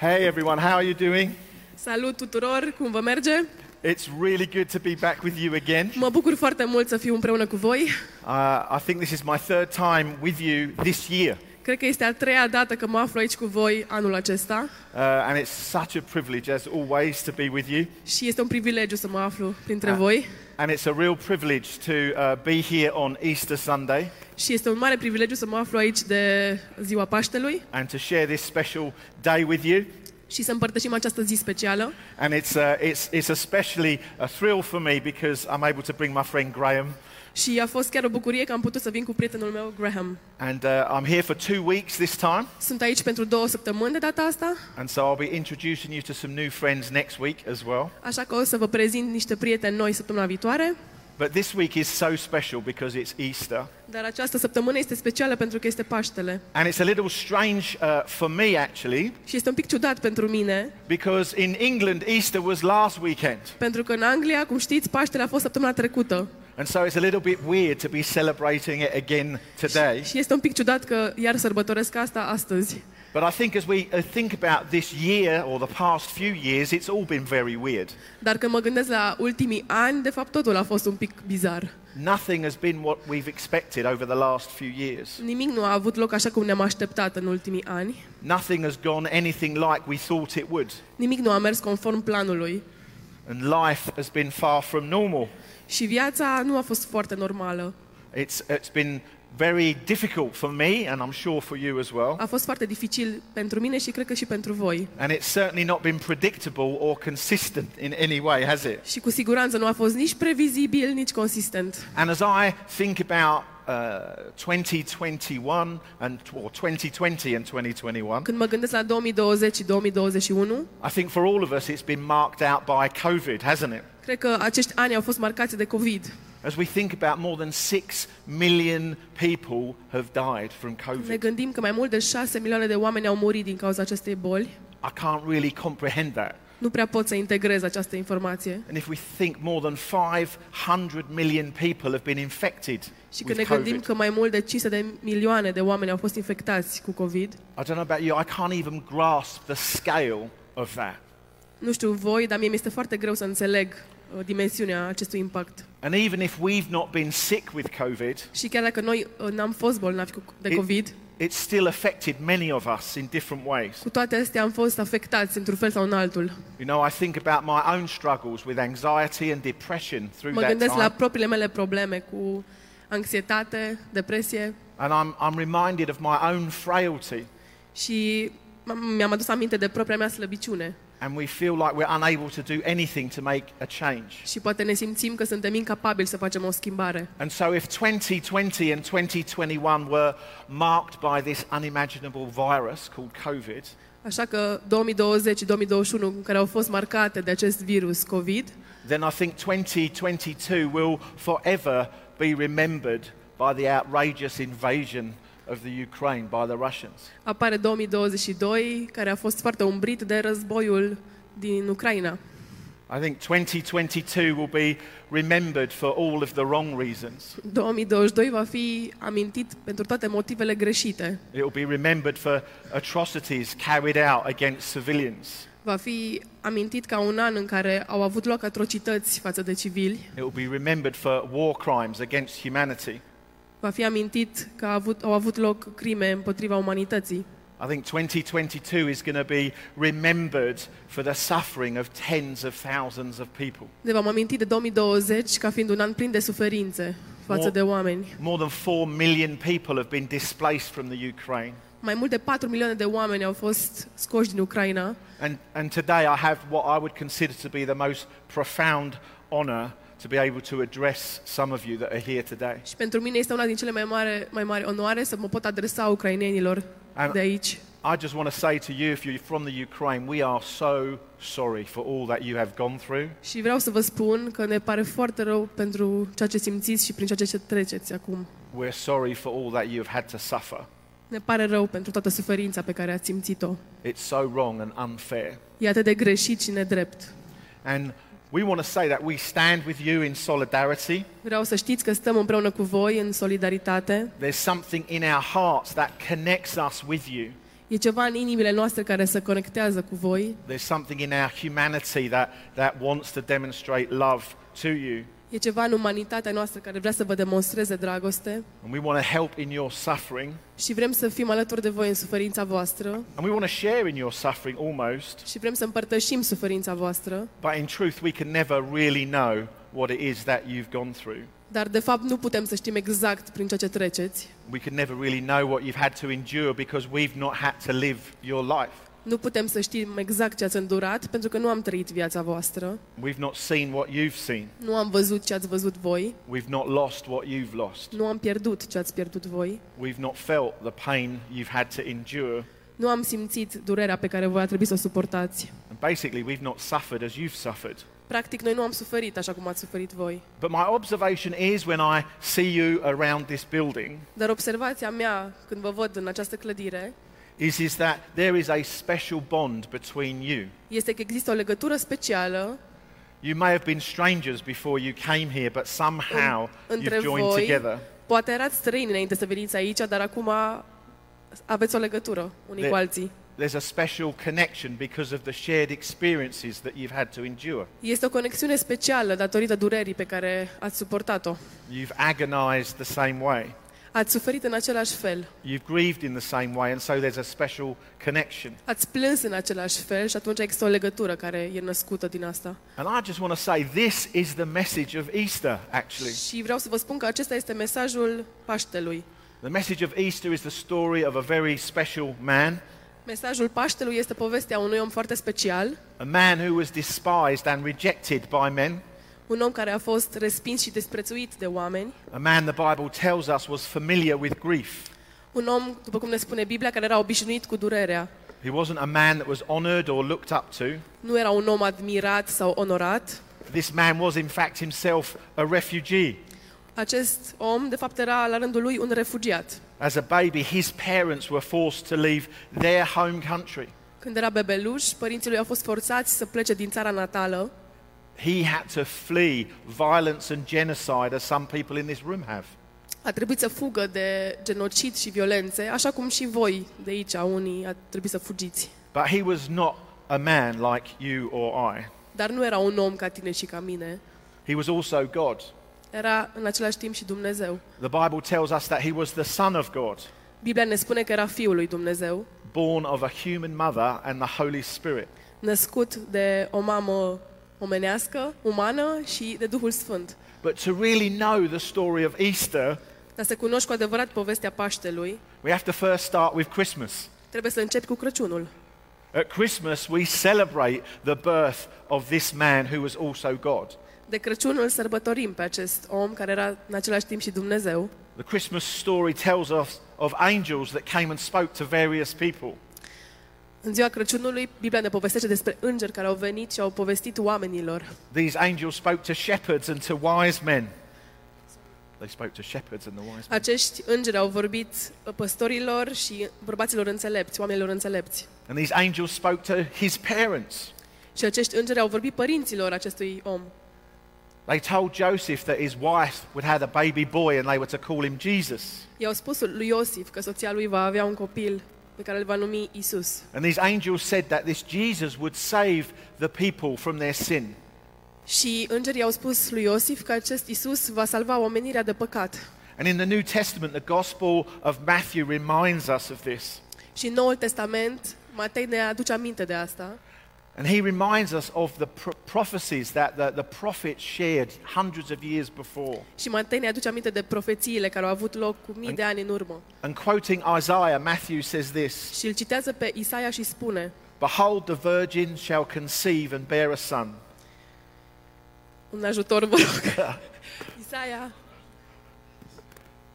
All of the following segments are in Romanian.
Hey everyone, how are you doing? Salut tuturor, cum vă merge? It's really good to be back with you again. Mă bucur foarte mult să fiu împreună cu voi. Uh, I think this is my third time with you this year, Cred că este a treia dată că mă aflu aici cu voi anul acesta uh, and it's such a privilege, as always, to be with you. și este un privilegiu să mă aflu printre Ah. voi And it's a real privilege to uh, be here on Easter Sunday și este un mare privilegiu să mă aflu aici de ziua Paștelui and to share this special day with you. și să împărtășim această zi specială. And it's, uh, it's, it's especially a thrill for me because I'm able to bring my friend Graham. Și a fost chiar o bucurie că am putut să vin cu prietenul meu, Graham. And uh, I'm here for two weeks this time. Sunt aici pentru două săptămâni de data asta, And so I'll be introducing you to some new friends next week as well. așa că o să vă prezint niște prieteni noi săptămâna viitoare. But this week is so special because it's Easter. Dar această săptămână este specială pentru că este Paștele. And it's a little strange uh, for me actually, Și este un pic ciudat pentru mine, because in England, Easter was last weekend. pentru că în Anglia, cum știți, Paștele a fost săptămâna trecută. And so it's a little bit weird to be celebrating it again today. Și este un pic ciudat că iar sărbătoresc asta astăzi. But I think as we uh, think about this year or the past few years, it's all been very weird. Dar când mă gândesc la ultimii ani, de fapt totul a fost un pic bizar. Nothing has been what we've expected over the last few years. Nimic nu a avut loc așa cum ne-am așteptat în ultimii ani. Nothing has gone anything like we thought it would. Nimic nu a mers conform planului. And life has been far from normal. Și viața nu a fost foarte normală. It's, it's been very difficult for me, and I'm sure for you as well. A fost foarte dificil pentru mine și cred că și pentru voi. And it's certainly not been predictable or consistent in any way, has it? Și cu siguranță nu a fost nici previzibil, nici consistent. And as I think about uh, 2021 and or 2020 and 2021, Când mă gândesc la 2020 și 2021, I think for all of us it's been marked out by COVID, hasn't it? Cred că acești ani au fost marcați de COVID. As we think about more than 6 million people have died from Ne COVID. gândim că mai mult de 6 milioane de oameni au murit din cauza acestei boli. I can't really comprehend that. Nu prea pot să integrez această informație. And if we think more than 500 million people have been infected Și când ne with gândim COVID, că mai mult de 500 de milioane de oameni au fost infectați cu COVID, I don't know about you, I can't even grasp the scale of that. nu știu voi, dar mie mi-este foarte greu să înțeleg uh, dimensiunea acestui impact. And even if we've not been sick with COVID, Și chiar dacă noi uh, n-am fost bolnavi cu- de It- COVID, it's still affected many of us in different ways. cu toate astea am fost afectați într-un fel sau în altul. You know, I think about my own struggles with anxiety and depression through Mă that gândesc la time. propriile mele probleme cu anxietate, depresie And I'm, I'm reminded of my own frailty. și m- mi-am adus aminte de propria mea slăbiciune. And we feel like we're unable to do anything to make a change. Și poate ne simțim că suntem incapabili să facem o schimbare. And so, if 2020 and 2021 were marked by this unimaginable virus called COVID, Așa că 2020 și 2021, care au fost marcate de acest virus COVID, then I think 2022 will forever be remembered by the outrageous invasion of the Ukraine by the Russians. apare 2022, care a fost foarte umbrit de războiul din Ucraina. I think 2022 will be remembered for all of the wrong reasons. 2022 va fi amintit pentru toate motivele greșite. It will be remembered for atrocities carried out against civilians. Va fi amintit ca un an în care au avut loc atrocități față de civili. It will be remembered for war crimes against humanity. Va fi amintit că a avut, au avut loc crime împotriva umanității. I think 2022 is going to be remembered for the suffering of tens of thousands of people. Ne vom aminti de 2020 ca fiind un an plin de suferințe față Mo- de oameni. More than 4 million people have been displaced from the Ukraine. Mai mult de 4 milioane de oameni au fost scoși din Ucraina And, and today I have what I would consider to be the most profound honor to be able to address some of you that are here today. și pentru mine este una din cele mai mari, mai mari onoare să mă pot adresa ucrainenilor Am- de aici. I just want to say to you, if you're from the Ukraine, we are so sorry for all that you have gone through. Și vreau să vă spun că ne pare foarte rău pentru ceea ce simțiți și prin ceea ce treceți acum. We're sorry for all that you have had to suffer. Ne pare rău pentru toată suferința pe care ați simțit-o. It's so wrong and unfair. E atât de greșit și nedrept. And we want to say that we stand with you in solidarity. Vreau să știți că stăm împreună cu voi în solidaritate. There's something in our hearts that connects us with you. E ceva în inimile noastre care se conectează cu voi. There's something in our humanity that, that wants to demonstrate love to you. E ceva în umanitatea noastră care vrea să vă demonstreze dragoste And we want to help in your suffering. și vrem să fim alături de voi în suferința voastră And we want to share in your suffering almost. și vrem să împărtășim suferința voastră, But in truth, we can never really know what it is that you've gone through. dar de fapt nu putem să știm exact prin ceea ce treceți. We can never really know what you've had to endure because we've not had to live your life. Nu putem să știm exact ce ați îndurat pentru că nu am trăit viața voastră, We've not seen what you've seen. nu am văzut ce ați văzut voi, We've not lost what you've lost. nu am pierdut ce ați pierdut voi, We've not felt the pain you've had to endure. nu am simțit durerea pe care voi a trebuit să o suportați. And basically, we've not suffered as you've suffered. Practic, noi nu am suferit așa cum ați suferit voi. But my observation is when I see you around this building Dar observația mea când vă văd în această clădire is, is that there is a special bond between you. este că există o legătură specială You may have been strangers before you came here, but somehow între you've joined voi. together. Poate erați străini înainte să veniți aici, dar acum aveți o legătură unii Le- cu alții. There's a special connection because of the shared experiences that you've had to endure. Este o conexiune specială datorită durerii pe care ați suportat-o. You've agonized the same way. Ați suferit în același fel. You've grieved in the same way, and so there's a special connection. Ați plâns în același fel și atunci există o legătură care e născută din asta. And I just want to say this is the message of Easter, actually. Și vreau să vă spun că acesta este mesajul Paștelui. The message of Easter is the story of a very special man, Mesajul Paștelui este povestea unui om foarte special, a man who was despised and rejected by men, un om care a fost respins și desprețuit de oameni, a man the Bible tells us was familiar with grief. un om, după cum ne spune Biblia, care era obișnuit cu durerea. He wasn't a man that was honored or looked up to. Nu era un om admirat sau onorat. This man was, in fact, himself a refugee. Acest om, de fapt, era la rândul lui un refugiat. As a baby, his parents were forced to leave their home country. Când era bebeluș, părinții lui au fost forțați să plece din țara natală. He had to flee violence and genocide, as some people in this room have. A trebuit să fugă de genocid și violențe, așa cum și voi de aici, unii, a trebuit să fugiți. But he was not a man like you or I. Dar nu era un om ca tine și ca mine. He was also God. Era în același timp și Dumnezeu. The Bible tells us that he was the Son of God, Biblia ne spune că era Fiul lui Dumnezeu, born of a human mother and the Holy Spirit. născut de o mamă omenească, umană și de Duhul Sfânt. But to really know the story of Easter, Dar să cunoști cu adevărat povestea Paștelui, we have to first start with Christmas. trebuie să începi cu Crăciunul. At Christmas, we celebrate the birth of this man who was also God. De Crăciun îl sărbătorim pe acest om care era în același timp și Dumnezeu. The Christmas story tells us of angels that came and spoke to various people. În ziua Crăciunului, Biblia ne povestește despre îngeri care au venit și au povestit oamenilor. These angels spoke to shepherds and to wise men. They spoke to shepherds and the wise men. Acești îngeri au vorbit păstorilor și bărbaților înțelepți, oamenilor înțelepți. And these angels spoke to his parents. Și acești îngeri au vorbit părinților acestui om. They told Joseph that his wife would have a baby boy and they were to call him Jesus. I-au spus lui Iosif că soția lui va avea un copil pe care îl va numi Isus. And these angels said that this Jesus would save the people from their sin. Și îngerii au spus lui Iosif că acest Isus va salva omenirea de păcat. And in the New Testament, the Gospel of Matthew reminds us of this. Și în Noul Testament, Matei ne aduce aminte de asta. And he reminds us of the pro- prophecies that the, the prophets shared hundreds of years before. Și Matei ne aduce aminte de profețiile care au avut loc cu mii de ani în urmă. And quoting Isaiah, Matthew says this Și îl citează pe Isaia și spune, Behold, the virgin shall conceive and bear a son. un ajutor, vă rog. Isaia,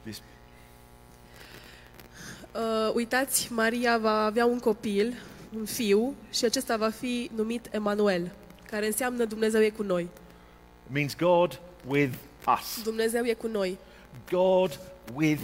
This, uh, uitați, Maria va avea un copil, un fiu, și acesta va fi numit Emanuel, care înseamnă Dumnezeu e cu noi. means God with us. Dumnezeu e cu noi. God with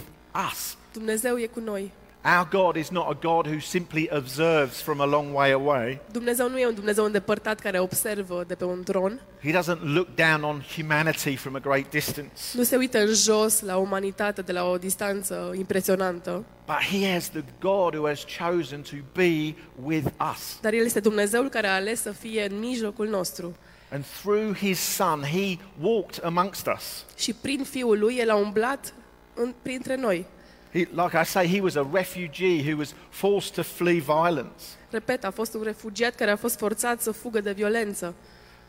us. Dumnezeu e cu noi. Our God is not a God who simply observes from a long way away. Dumnezeu nu e un Dumnezeu îndepărtat care observă de pe un tron, He doesn't look down on humanity from a great distance. nu se uită în jos la umanitate de la o distanță impresionantă, But He has the God who has chosen to be with us. dar El este Dumnezeul care a ales să fie în mijlocul nostru. And through His Son, He walked amongst us. Și prin Fiul Lui, El a umblat în, printre noi. He, like I say, He was a refugee who was forced to flee violence. Repet, a fost un refugiat care a fost forțat să fugă de violență.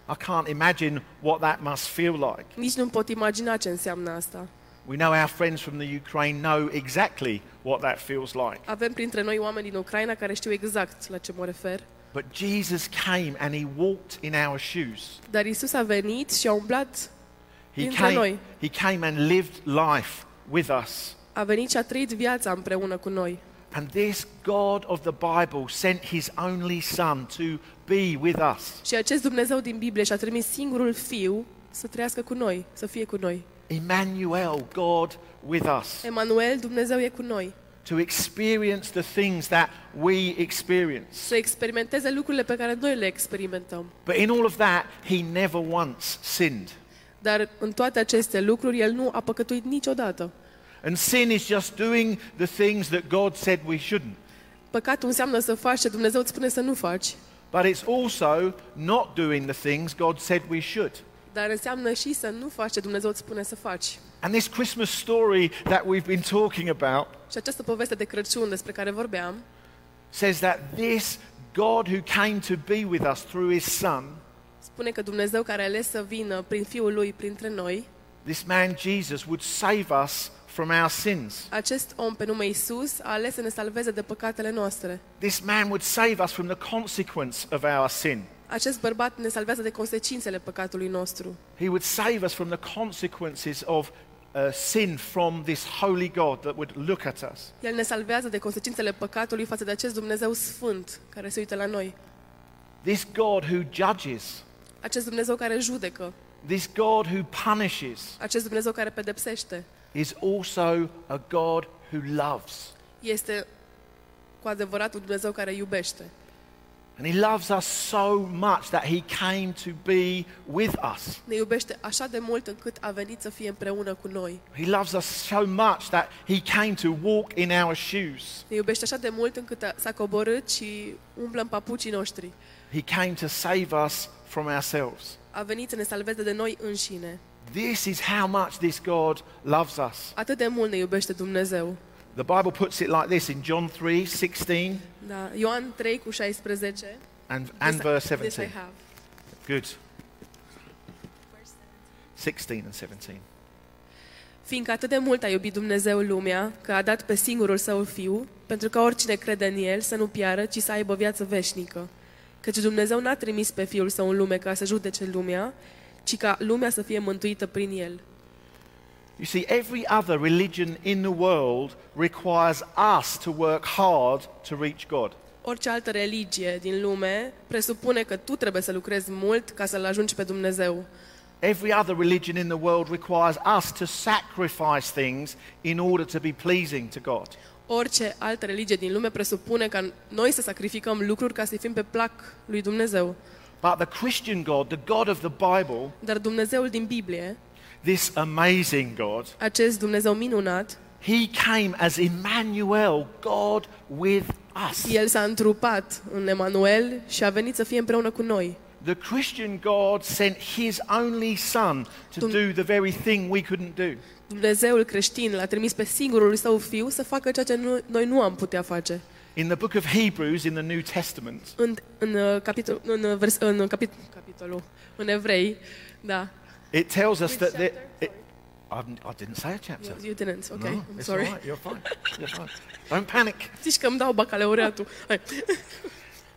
I can't imagine what that must feel like. Nici nu pot imagina ce înseamnă asta. We know our friends from the Ukraine know exactly what that feels like. Avem printre noi oameni din Ucraina care știu exact la ce mă refer. But Jesus came and he walked in our shoes. Dar Isus a venit și a umblat, He Dintre came, noi. he came and lived life with us. A venit și a trăit viața împreună cu noi. And this God of the Bible sent his only Son to be with us. Și acest Dumnezeu din Biblie și-a trimis singurul Fiu să trăiască cu noi, să fie cu noi. Emmanuel, God with us. Emanuel, Dumnezeu e cu noi. To experience the things that we experience. Să experimenteze lucrurile pe care noi le experimentăm. But in all of that, he never once sinned. Dar în toate aceste lucruri, El nu a păcătuit niciodată. And sin is just doing the things that God said we shouldn't. Păcatul înseamnă să faci ce Dumnezeu îți spune să nu faci, But it's also not doing the things God said we should. dar înseamnă și să nu faci ce Dumnezeu îți spune să faci. And this Christmas story that we've been talking about Și această poveste de Crăciun despre care vorbeam says that this God who came to be with us through his Son, spune că Dumnezeu care a ales să vină prin Fiul Lui printre noi, this man Jesus, would save us from our sins. acest om pe nume Isus a ales să ne salveze de păcatele noastre. This man would save us from the consequence of our sin. Acest bărbat ne salvează de consecințele păcatului nostru. He would save us from the consequences of uh, sin from this holy God that would look at us. El ne salvează de consecințele păcatului față de acest Dumnezeu sfânt care se uită la noi. This God who judges, Acest Dumnezeu care judecă, this God who punishes, acest Dumnezeu care pedepsește, is also a God who loves. este cu adevărat un Dumnezeu care iubește. And he loves us so much that he came to be with us. Ne iubește așa de mult încât a venit să fie împreună cu noi. He loves us so much that he came to walk in our shoes. Ne iubește așa de mult încât a- s-a coborât și umblă în papucii noștri. He came to save us from ourselves. A venit să ne salveze de noi înșine. This is how much this God loves us. Atât de mult ne iubește Dumnezeu. The Bible puts it like this in John 3 16 Da. Ioan 3 cu 16. and, and This- verse This I 17. have. Good. 16 and 17. Fiindcă atât de mult a iubit Dumnezeu lumea, că a dat pe singurul său fiu, pentru ca oricine crede în el să nu piară, ci să aibă viață veșnică. Căci Dumnezeu n-a trimis pe fiul său în lume ca să judece lumea, ci ca lumea să fie mântuită prin el. You see, every other religion in the world requires us to work hard to reach God. Orice altă religie din lume presupune că tu trebuie să lucrezi mult ca să-L ajungi pe Dumnezeu. Every other religion in the world requires us to sacrifice things in order to be pleasing to God. Orice altă religie din lume presupune ca noi să sacrificăm lucruri ca să fim pe plac lui Dumnezeu. But the Christian God, the God of the Bible, Dar Dumnezeul din Biblie, this amazing God, acest Dumnezeu minunat, he came as Emmanuel, God with us. El s-a întrupat în Emanuel și a venit să fie împreună cu noi. The Christian God sent his only son to Dum- do the very thing we couldn't do. Dumnezeul creștin l-a trimis pe singurul său fiu să facă ceea ce nu, noi nu am putea face. In the book of Hebrews in the New Testament, În, în, uh, capitol, în, vers, în capit, capitolul, în evrei, da. it tells us that chapter? the, it, I, didn't say a chapter. You, you didn't, ok, No, I'm it's sorry. all right. You're fine. You're fine. Don't panic. Zici că îmi dau bacalaureatul. Hai.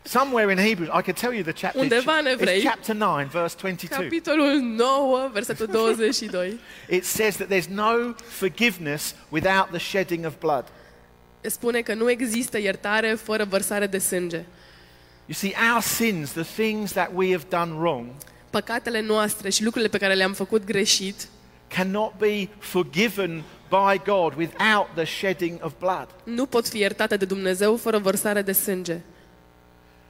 Somewhere in Hebrews, I could tell you the chapter. Undeva în It's chapter 9, verse 22. Capitolul 9, versetul 22. It says that there's no forgiveness without the shedding of blood. Spune că nu există iertare fără vărsare de sânge. You see, our sins, the things that we have done wrong, Păcatele noastre și lucrurile pe care le-am făcut greșit cannot be forgiven by God without the shedding of blood. Nu pot fi iertate de Dumnezeu fără vărsare de sânge.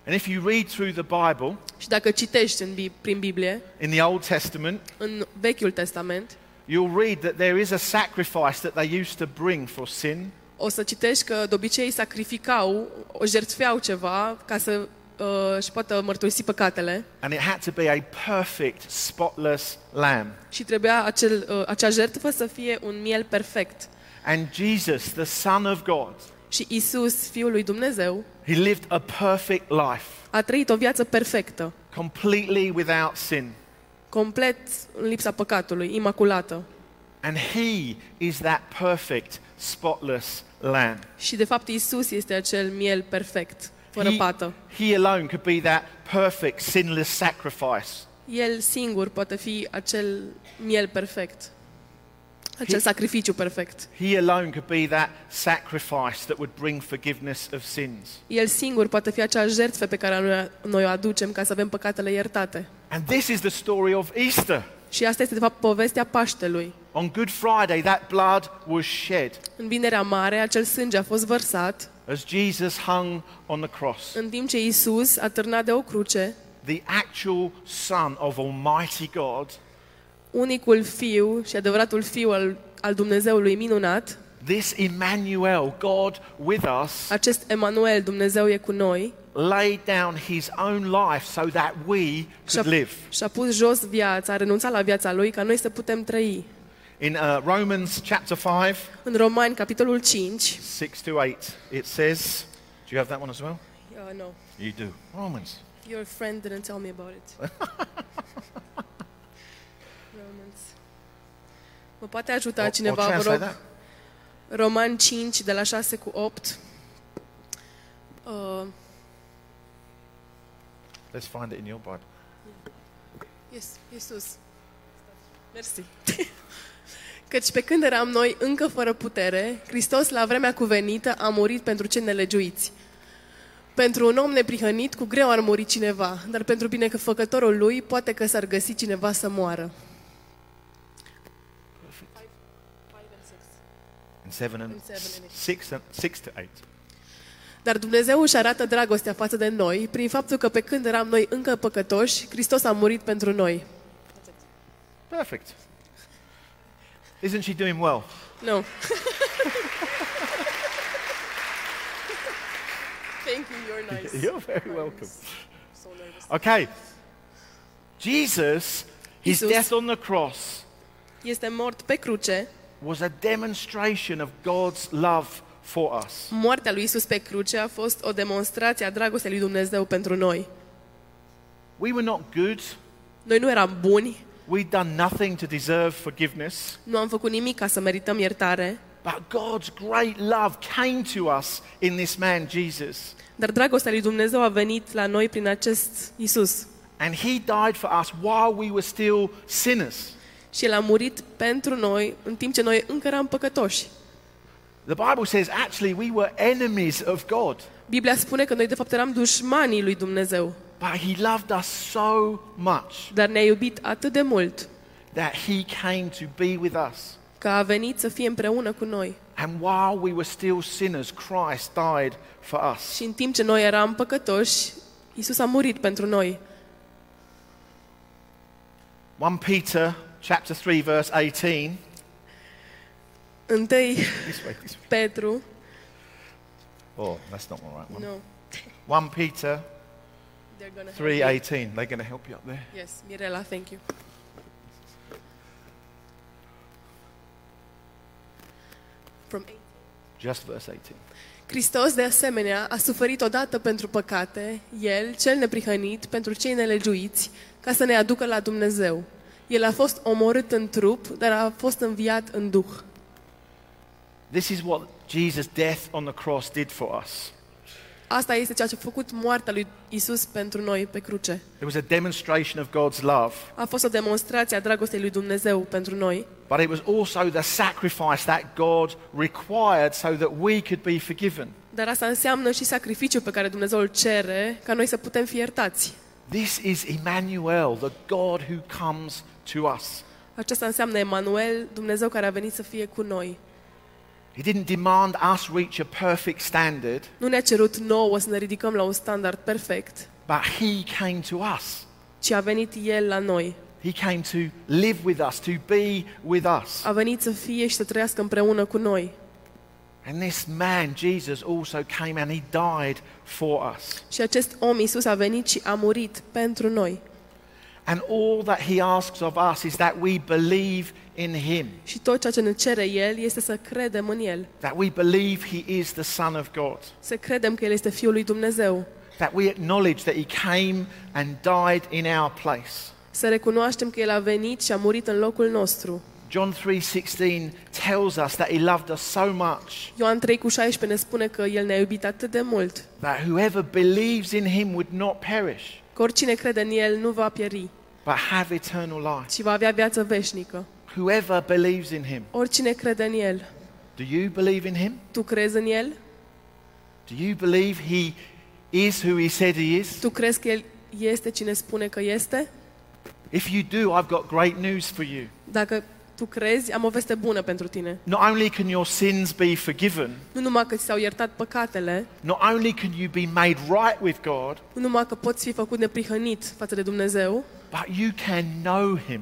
And if you read through the Bible Și dacă citești în, Bi- prin Biblie, in the Old Testament, în Vechiul Testament, you'll read that there is a sacrifice that they used to bring for sin. O să citești că de obicei sacrificau, o jertfeau ceva ca să uh, își poată mărturisi păcatele And it had to be a perfect, spotless lamb. și trebuia acel, uh, acea jertfă să fie un miel perfect. And Jesus, the Son of God, Și Isus, Fiul lui Dumnezeu, he lived a perfect life, a trăit o viață perfectă, completely without sin. complet în lipsa păcatului, imaculată. And he is that perfect, spotless lamb. Și de fapt Isus este acel miel perfect, fără He, pată. he alone could be that perfect, sinless sacrifice. El singur poate fi acel miel perfect, acel He- sacrificiu perfect. He alone could be that sacrifice that would bring forgiveness of sins. El singur poate fi acea jertfă pe care noi, noi o aducem ca să avem păcatele iertate. And this is the story of Easter. Și asta este de fapt povestea Paștelui. On Good Friday, that blood was shed În Vinerea Mare, acel sânge a fost vărsat, as Jesus hung on the cross. în timp ce Isus a târnat de o cruce, The actual Son of Almighty God, unicul fiu și adevăratul fiu al, al Dumnezeului minunat, this Emmanuel, God with us, acest Emanuel, Dumnezeu e cu noi, laid down his own life so that we și-a, could live. și-a pus jos viața, a renunțat la viața lui ca noi să putem trăi. In uh, Romans chapter 5, În Romani, capitolul 5, 6 to 8, it says, Do you have that one as well? uh, no, You do. Romans. your friend didn't tell me about it. Romans. Mă poate ajuta Or- or cineva, vă translate rog? that. Roman 5, de la 6 cu 8. Uh, Let's find it in your Bible. yes, Iisus. Mersi. Căci pe când eram noi încă fără putere, Hristos la vremea cuvenită a murit pentru cei nelegiuiți. Pentru un om neprihănit, cu greu ar muri cineva, dar pentru binefăcătorul lui, poate că s-ar găsi cineva să moară. In 7 and In seven and eight. 6 and 6 to 8. Dar Dumnezeu își arată dragostea față de noi prin faptul că pe când eram noi încă păcătoși, Hristos a murit pentru noi. Perfect. Isn't she doing well? No. Thank you, you're nice. You're very welcome. So nervous. Okay. Jesus, his Jesus. death on the cross Este mort pe cruce. was a demonstration of God's love for us. Moartea lui Isus pe cruce a fost o demonstrație a dragostei lui Dumnezeu pentru noi. We were not good. Noi nu eram buni, We'd done nothing to deserve forgiveness. nu am făcut nimic ca să merităm iertare, But God's great love came to us in this man, Jesus. dar dragostea lui Dumnezeu a venit la noi prin acest Isus. And he died for us while we were still sinners. Și El a murit pentru noi în timp ce noi încă eram păcătoși. The Bible says actually we were enemies of God, Biblia spune că noi de fapt eram dușmanii lui Dumnezeu, but he loved us so much dar ne-a iubit atât de mult that he came to be with us. că a venit să fie împreună cu noi. And while we were still sinners, Christ died for us. Și în timp ce noi eram păcătoși, Isus a murit pentru noi. 1 Peter chapter 3 verse 18. Întâi This way, this way. Petru, Oh, that's not the right one. no, 1 Peter they're gonna help you. 3:18. They're going to help you up there. Yes, Mirela, thank you. From eight. Just verse 18. Hristos, de asemenea, a suferit odată pentru păcate, El, cel neprihănit, pentru cei nelegiuiți, ca să ne aducă la Dumnezeu. El a fost omorât în trup, dar a fost înviat în duh. This is what Jesus' death on the cross did for us. Asta este ceea ce a făcut moartea lui Isus pentru noi pe cruce. It was a demonstration of God's love, A fost o demonstrație a dragostei lui Dumnezeu pentru noi, but it was also the sacrifice that God required so that we could be forgiven. dar asta înseamnă și sacrificiul pe care Dumnezeu îl cere ca noi să putem fi iertați. This is Emmanuel, the God who comes to us. Aceasta înseamnă Emanuel, Dumnezeu care a venit să fie cu noi. He didn't demand us reach a perfect standard, Nu ne-a cerut nouă să ne ridicăm la un standard perfect, but He came to us. ci a venit El la noi. He came to live with us, to be with us. A venit să fie și să trăiască împreună cu noi. And this man, Jesus, also came and He died for us. Și acest om, Isus, a venit și a murit pentru noi. And all that He asks of us is that we believe in Him, Și tot ceea ce ne cere El este să credem în El. that we believe He is the Son of God, Să credem că El este Fiul lui Dumnezeu. that we acknowledge that He came and died in our place. Să recunoaștem că El a venit și a murit în locul nostru. John 3:16 tells us that he loved us so much Ioan 3 cu 16 ne spune că El ne-a iubit atât de mult, that whoever believes in him would not perish că oricine crede în El nu va pieri, but have eternal life. ci va avea viață veșnică. Whoever believes in him. Oricine crede în El. Do you believe in him? Tu crezi în El? Do you believe he is who he said he is? Tu crezi că El este cine spune că este? If you do, I've got great news for you. Dacă tu crezi, am o veste bună pentru tine. Not only can your sins be forgiven, Nu numai că ți s-au iertat păcatele, not only can you be made right with God, nu numai că poți fi făcut neprihănit față de Dumnezeu, but you can know him.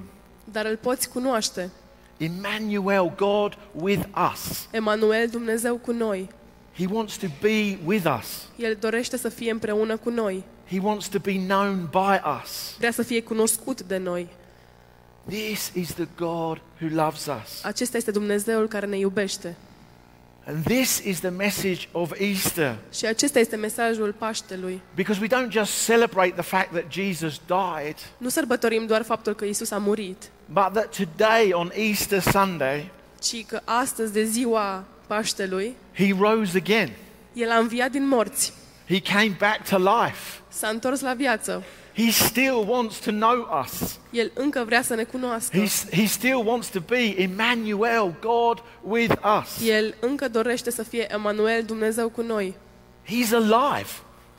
Dar îl poți cunoaște. Emmanuel, God with us. Emanuel, Dumnezeu cu noi. He wants to be with us. El dorește să fie împreună cu noi. He wants to be known by us. Vrea să fie cunoscut de noi. This is the God who loves us. Acesta este Dumnezeul care ne iubește. And this is the message of Easter. Și acesta este mesajul Paștelui. Because we don't just celebrate the fact that Jesus died, Nu sărbătorim doar faptul că Isus a murit, but that today on Easter Sunday, ci că astăzi, de ziua Paștelui, he rose again. El a înviat din morți. He came back to life. S-a întors la viață. He still wants to know us. El încă vrea să ne cunoască. He, he still wants to be Emmanuel, God with us. El încă dorește să fie Emanuel, Dumnezeu cu noi. He's alive.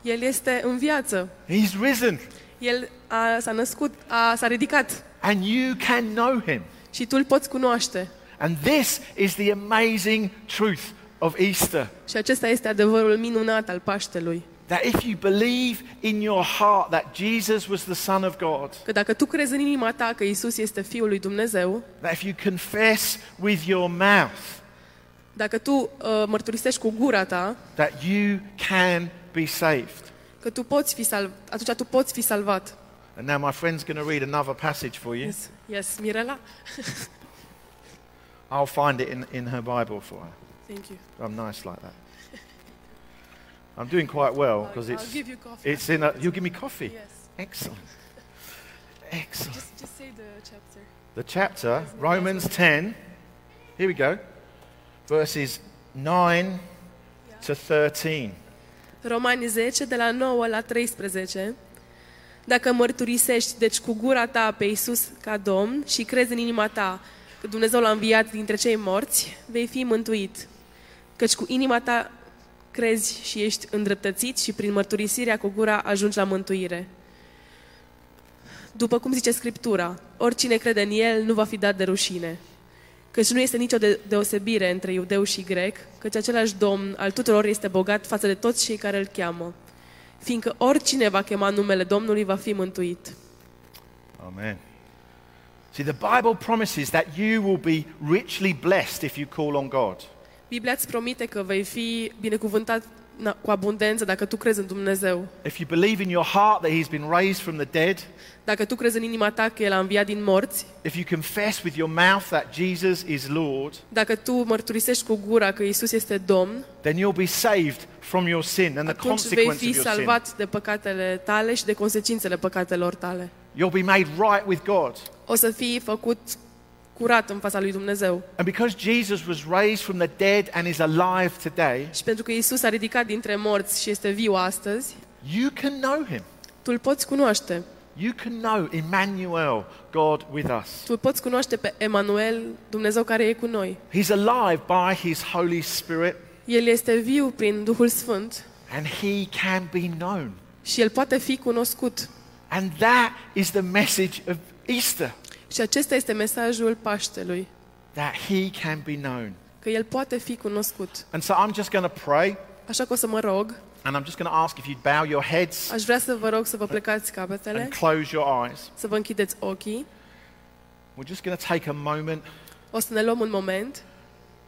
El este în viață. He's risen. El a, s-a născut, a, s-a ridicat And you can know him. și tu îl poți cunoaște. And this is the amazing truth of Easter. Și acesta este adevărul minunat al Paștelui. That if you believe in your heart that Jesus was the Son of God, Că dacă tu crezi în inima ta că Isus este Fiul lui Dumnezeu, that if you confess with your mouth dacă tu uh, mărturisești cu gura ta that you can be saved. că tu poți fi salvat, atunci tu poți fi salvat. And now my friend's going to read another passage for you. Yes, yes Mirela? I'll find it in, in her Bible for her. Thank you. I'm nice like that. I'm doing quite well because I'll it's, give you coffee. it's in a. You'll give me coffee? Yes. Excellent. Excellent. Just, just say the chapter. The chapter, Romans 10, here we go, verses 9 to 13. Romani 10, de la 9 la 13. Dacă mărturisești, deci cu gura ta pe Isus ca Domn și crezi în inima ta că Dumnezeu l-a înviat dintre cei morți, vei fi mântuit. Căci cu inima ta crezi și ești îndreptățit și prin mărturisirea cu gura ajungi la mântuire. După cum zice Scriptura, oricine crede în El nu va fi dat de rușine. Căci nu este nicio de- deosebire între iudeu și grec, căci același Domn al tuturor este bogat față de toți cei care îl cheamă. Fiindcă oricine va chema numele Domnului va fi mântuit. Amen. See, the Bible promises that you will be richly blessed if you call on God. Biblia îți promite că vei fi binecuvântat na- cu abundență dacă tu crezi în Dumnezeu. If you believe in your heart that He's been raised from the dead, Dacă tu crezi în inima ta că El a înviat din morți, if you confess with your mouth that Jesus is Lord, dacă tu mărturisești cu gura că Isus este Domn, then you'll be saved from your sin and the atunci vei consequence fi of your sin. salvat de păcatele tale și de consecințele păcatelor tale. You'll be made right with God. O să fii făcut curat în fața lui Dumnezeu. And because Jesus was raised from the dead and is alive today, Și pentru că Isus a ridicat dintre morți și este viu astăzi, you can know him. tu îl poți cunoaște. You can know Emmanuel, God with us. Tu îl poți cunoaște pe Emanuel, Dumnezeu care e cu noi. He's alive by his Holy Spirit El este viu prin Duhul Sfânt and he can be known. și el poate fi cunoscut. And that is the message of Easter. Și acesta este mesajul Paștelui, that he can be known. că el poate fi cunoscut. And so I'm just going to pray Așa că o să mă rog, and I'm just going to ask if you'd bow your heads aș vrea să vă rog să vă plecați capetele, and close your eyes. să vă închideți ochii. We're just going to take a moment O să ne luăm un moment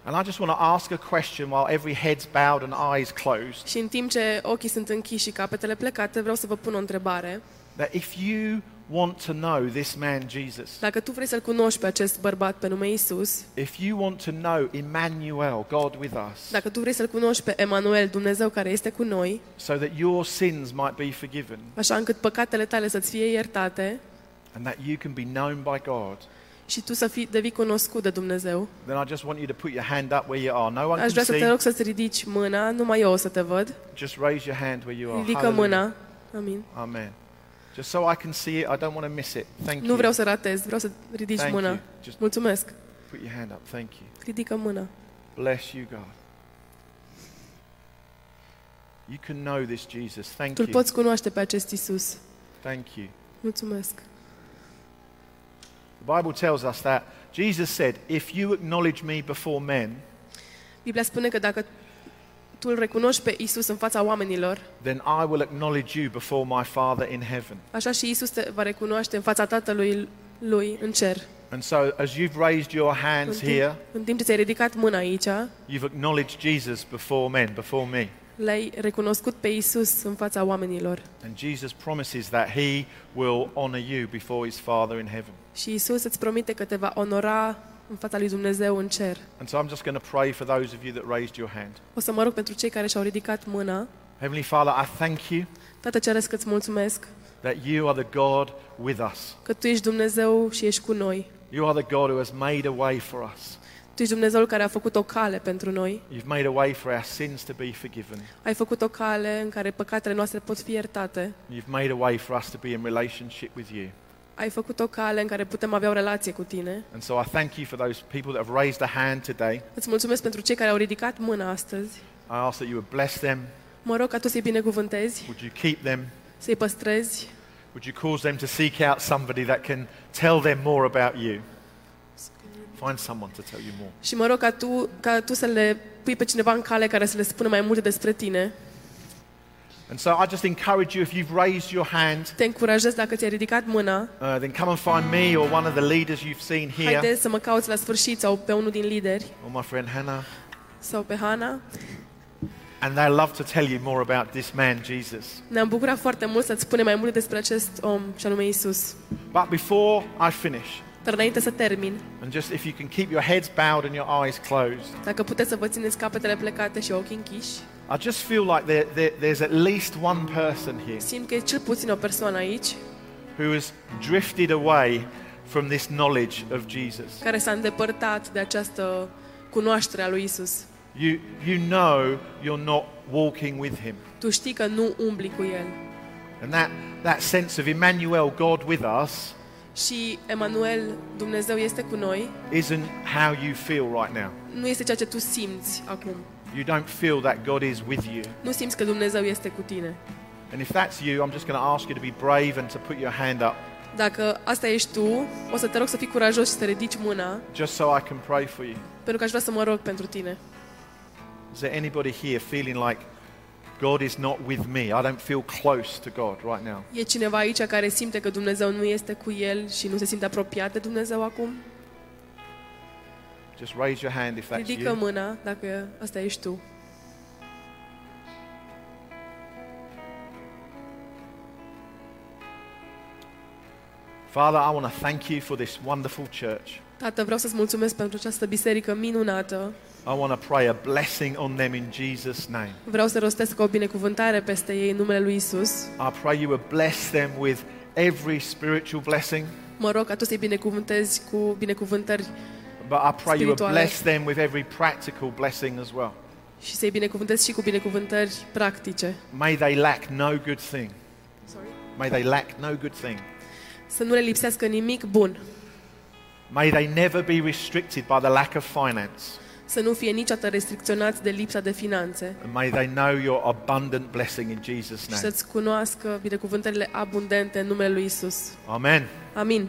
and I just want to ask a question while every head's bowed and eyes closed. și în timp ce ochii sunt închiși și capetele plecate, vreau să vă pun o întrebare. That if you want to know this man Jesus, Dacă tu vrei să-L cunoști pe acest bărbat pe nume Isus, if you want to know Emmanuel, God with us, dacă tu vrei să-L cunoști pe Emanuel, Dumnezeu care este cu noi, so that your sins might be forgiven așa încât păcatele tale să-ți fie iertate and that you can be known by God, și tu să fii, devii cunoscut de Dumnezeu, then I just want you to put your hand up where you are. No one aș vrea can să te see. rog să-ți ridici mâna, numai eu o să te văd. Just raise your hand where you are. Ridică Hallelujah. mâna. Amin. Amen. Just so I can see it, I don't want to miss it. Thank Nu you. vreau să ratez, vreau să ridici Thank mâna. you. Just Mulțumesc. put your hand up. Thank you. Ridică mâna. Bless you, God. You can know this Jesus. Thank Tu îl you. poți cunoaște pe acest Isus. Thank you. Mulțumesc. The Bible tells us that Jesus said, If you acknowledge me before men, Biblia spune că dacă tu îl recunoști pe Isus în fața oamenilor, then I will acknowledge you before my Father in heaven. așa și Isus te va recunoaște în fața Tatălui lui în cer. And so, as you've raised your În hands timp, here, în timp ce ți-ai ridicat mâna aici, you've acknowledged Jesus before men, before me. l-ai recunoscut pe Isus în fața oamenilor. And Jesus promises that he will honor you before his Father in heaven. Și Isus îți promite că te va onora în fața lui Dumnezeu în cer. And so I'm just going to pray for those of you that raised your hand. O să mă rog pentru cei care și-au ridicat mâna. Heavenly Father, I thank you Tată Ceresc, îți mulțumesc that you are the God with us. că Tu ești Dumnezeu și ești cu noi. You are the God who has made a way for us. Tu ești Dumnezeul care a făcut o cale pentru noi. You've made a way for our sins to be forgiven. Ai făcut o cale în care păcatele noastre pot fi iertate. You've made a way for us to be in relationship with you. Ai făcut o cale în care putem avea o relație cu Tine. And so I thank you for those people that have raised a hand today. Îți mulțumesc pentru cei care au ridicat mâna astăzi. I ask that you would bless them. Mă rog ca Tu să-i binecuvântezi, Would you keep them? să-i păstrezi, Would you cause them to seek out somebody that can tell them more about you? Find someone to tell you more. Și mă rog ca tu, ca tu să le pui pe cineva în cale care să le spună mai multe despre tine. And so I just encourage you, if you've raised your hand, Te încurajez dacă ți-ai ridicat mâna, uh, then come and find me or one of the leaders you've seen here, haide să mă cauți la sfârșit sau pe unul din lideri or my friend Hannah, sau pe Hana. and they'll love to tell you more about this man, Jesus. Ne-am bucurat foarte mult să-ți spunem mai multe despre acest om, și anume Isus. But before I finish, Dar înainte să termin, and just if you can keep your heads bowed and your eyes closed, dacă puteți să vă țineți capetele plecate și ochii închiși, I just feel like there, there, there's at least one person here simt că e cel puțin o persoană aici who has drifted away from this knowledge of Jesus. care s-a îndepărtat de această cunoaștere a lui Isus. You, you know you're not walking with him. Tu știi că nu umbli cu El. And that, that sense of Emmanuel, God with us, Și Emanuel, Dumnezeu este cu noi, isn't how you feel right now. nu este ceea ce tu simți acum. You don't feel that God is with you. Nu simți că Dumnezeu este cu tine. And if that's you, I'm just going to ask you to be brave and to put your hand up Dacă asta ești tu, o să te rog să fii curajos și să ridici mâna, just so I can pray for you. pentru că aș vrea să mă rog pentru tine. Is there anybody here feeling like God is not with me? I don't feel close to God right now. E cineva aici care simte că Dumnezeu nu este cu el și nu se simte apropiat de Dumnezeu acum? Just raise your hand if that's Ridică you. mâna dacă asta ești tu. Father, I want to thank you for this wonderful church. Tată, vreau să-ți mulțumesc pentru această biserică minunată. I want to pray a blessing on them in Jesus' name. Vreau să rostesc o binecuvântare peste ei în numele lui Isus. I pray you would bless them with every spiritual blessing, Mă rog ca tu să-i binecuvântezi cu binecuvântări but I pray you would Spirituale. bless them with every practical blessing as well. și să-i binecuvântezi și cu binecuvântări practice. May they lack no good thing. May they lack no good thing. Să nu le lipsească nimic bun. May they never be restricted by the lack of finance. Să nu fie niciodată restricționați de lipsa de finanțe. And may they know your abundant blessing in Jesus' Și name. să-ți cunoască binecuvântările abundente în numele lui Isus. Amen. Amin.